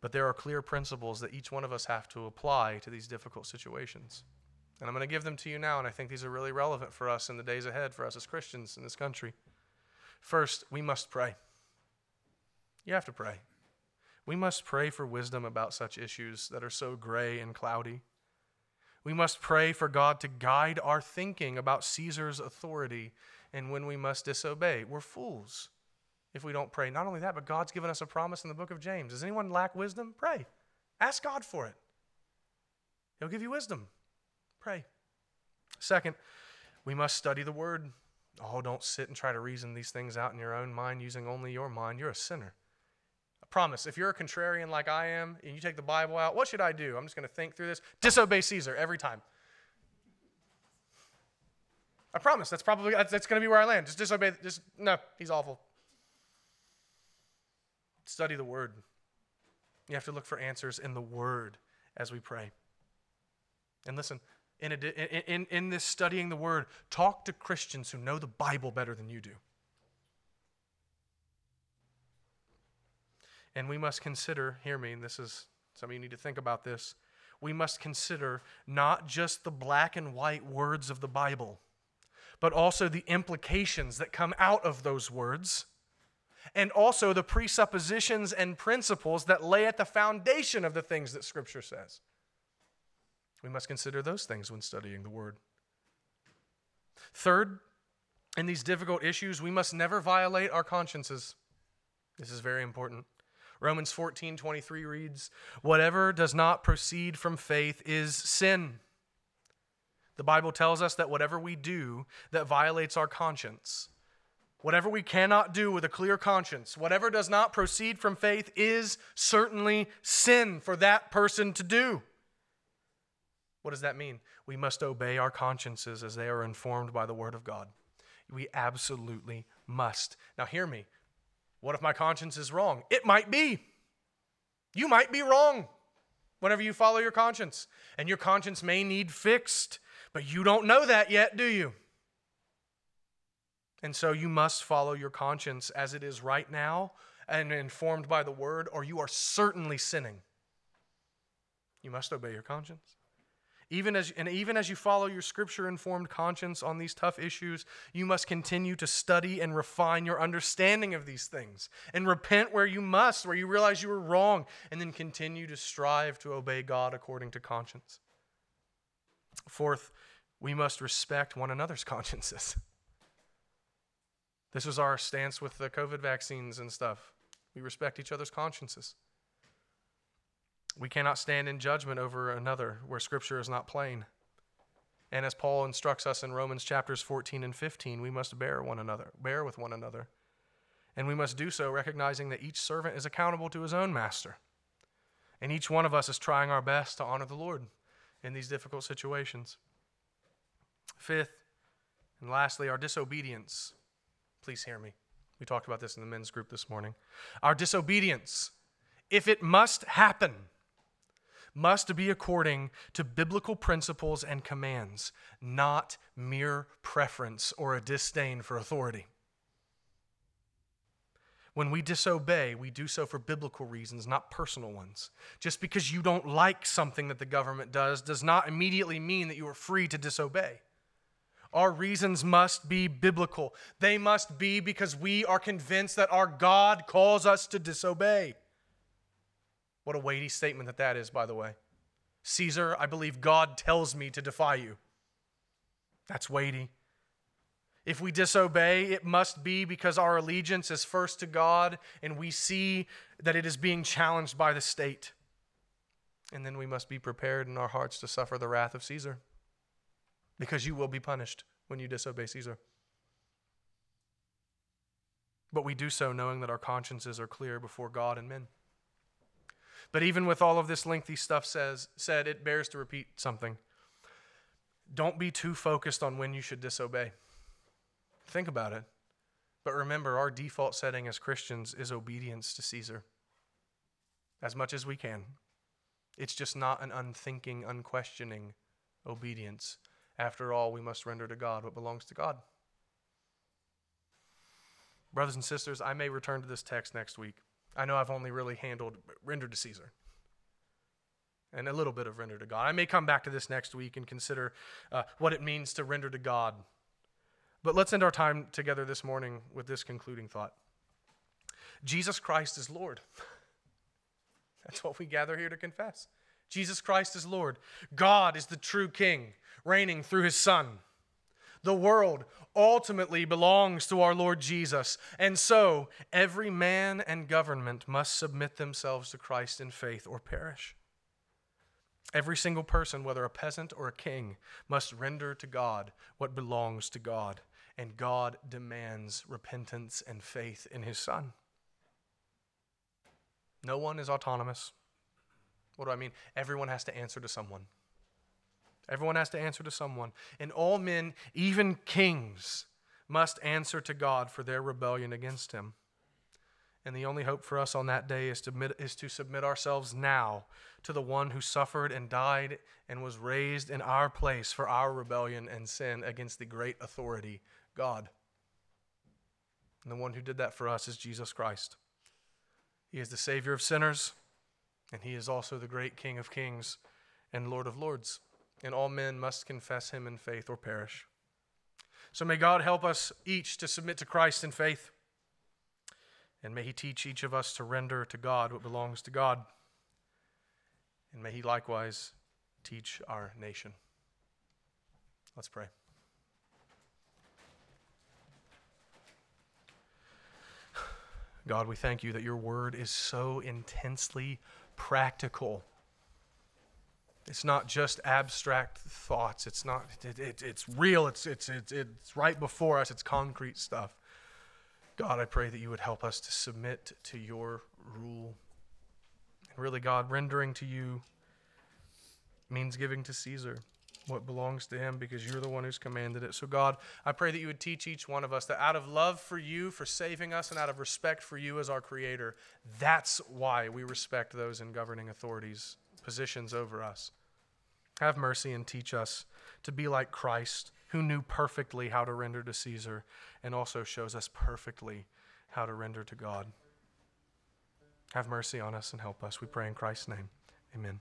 But there are clear principles that each one of us have to apply to these difficult situations. And I'm going to give them to you now, and I think these are really relevant for us in the days ahead for us as Christians in this country. First, we must pray. You have to pray. We must pray for wisdom about such issues that are so gray and cloudy. We must pray for God to guide our thinking about Caesar's authority and when we must disobey. We're fools if we don't pray. Not only that, but God's given us a promise in the book of James. Does anyone lack wisdom? Pray. Ask God for it. He'll give you wisdom. Pray. Second, We must study the word. Oh, don't sit and try to reason these things out in your own mind using only your mind. You're a sinner. I promise, if you're a contrarian like I am and you take the Bible out, what should I do? I'm just going to think through this. Disobey Caesar every time. I promise, that's probably that's, that's going to be where I land. Just disobey. Just no, he's awful. Study the word. You have to look for answers in the word as we pray. And listen, in, in, in this studying the word, talk to Christians who know the Bible better than you do. And we must consider, hear me, and this is some of you need to think about this. We must consider not just the black and white words of the Bible, but also the implications that come out of those words, and also the presuppositions and principles that lay at the foundation of the things that Scripture says. We must consider those things when studying the Word. Third, in these difficult issues, we must never violate our consciences. This is very important. Romans 14 23 reads, Whatever does not proceed from faith is sin. The Bible tells us that whatever we do that violates our conscience, whatever we cannot do with a clear conscience, whatever does not proceed from faith is certainly sin for that person to do. What does that mean? We must obey our consciences as they are informed by the Word of God. We absolutely must. Now, hear me. What if my conscience is wrong? It might be. You might be wrong whenever you follow your conscience, and your conscience may need fixed, but you don't know that yet, do you? And so you must follow your conscience as it is right now and informed by the word, or you are certainly sinning. You must obey your conscience. Even as, and even as you follow your scripture informed conscience on these tough issues, you must continue to study and refine your understanding of these things and repent where you must, where you realize you were wrong, and then continue to strive to obey God according to conscience. Fourth, we must respect one another's <laughs> consciences. This was our stance with the COVID vaccines and stuff. We respect each other's consciences. We cannot stand in judgment over another where Scripture is not plain. And as Paul instructs us in Romans chapters 14 and 15, we must bear one another, bear with one another. And we must do so recognizing that each servant is accountable to his own master. And each one of us is trying our best to honor the Lord in these difficult situations. Fifth, and lastly, our disobedience. Please hear me. We talked about this in the men's group this morning. Our disobedience, if it must happen, must be according to biblical principles and commands, not mere preference or a disdain for authority. When we disobey, we do so for biblical reasons, not personal ones. Just because you don't like something that the government does does not immediately mean that you are free to disobey. Our reasons must be biblical. They must be because we are convinced that our God calls us to disobey. What a weighty statement that that is, by the way. Caesar, I believe God tells me to defy you. That's weighty. If we disobey, it must be because our allegiance is first to God and we see that it is being challenged by the state. And then we must be prepared in our hearts to suffer the wrath of Caesar because you will be punished when you disobey Caesar. But we do so knowing that our consciences are clear before God and men. But even with all of this lengthy stuff says, said, it bears to repeat something. Don't be too focused on when you should disobey. Think about it. But remember, our default setting as Christians is obedience to Caesar as much as we can. It's just not an unthinking, unquestioning obedience. After all, we must render to God what belongs to God. Brothers and sisters, I may return to this text next week. I know I've only really handled render to Caesar and a little bit of render to God. I may come back to this next week and consider uh, what it means to render to God. But let's end our time together this morning with this concluding thought Jesus Christ is Lord. <laughs> That's what we gather here to confess. Jesus Christ is Lord. God is the true King, reigning through his Son. The world ultimately belongs to our Lord Jesus. And so, every man and government must submit themselves to Christ in faith or perish. Every single person, whether a peasant or a king, must render to God what belongs to God, and God demands repentance and faith in his Son. No one is autonomous. What do I mean? Everyone has to answer to someone. Everyone has to answer to someone. And all men, even kings, must answer to God for their rebellion against him. And the only hope for us on that day is to, submit, is to submit ourselves now to the one who suffered and died and was raised in our place for our rebellion and sin against the great authority, God. And the one who did that for us is Jesus Christ. He is the Savior of sinners, and He is also the great King of kings and Lord of lords. And all men must confess Him in faith or perish. So may God help us each to submit to Christ in faith. And may He teach each of us to render to God what belongs to God. And may He likewise teach our nation. Let's pray. God, we thank you that your word is so intensely practical. It's not just abstract thoughts. It's not. It, it, it's real. It's, it's it's it's right before us. It's concrete stuff. God, I pray that you would help us to submit to your rule. And really, God, rendering to you means giving to Caesar what belongs to him because you're the one who's commanded it. So, God, I pray that you would teach each one of us that out of love for you, for saving us, and out of respect for you as our Creator, that's why we respect those in governing authorities, positions over us. Have mercy and teach us to be like Christ, who knew perfectly how to render to Caesar and also shows us perfectly how to render to God. Have mercy on us and help us. We pray in Christ's name. Amen.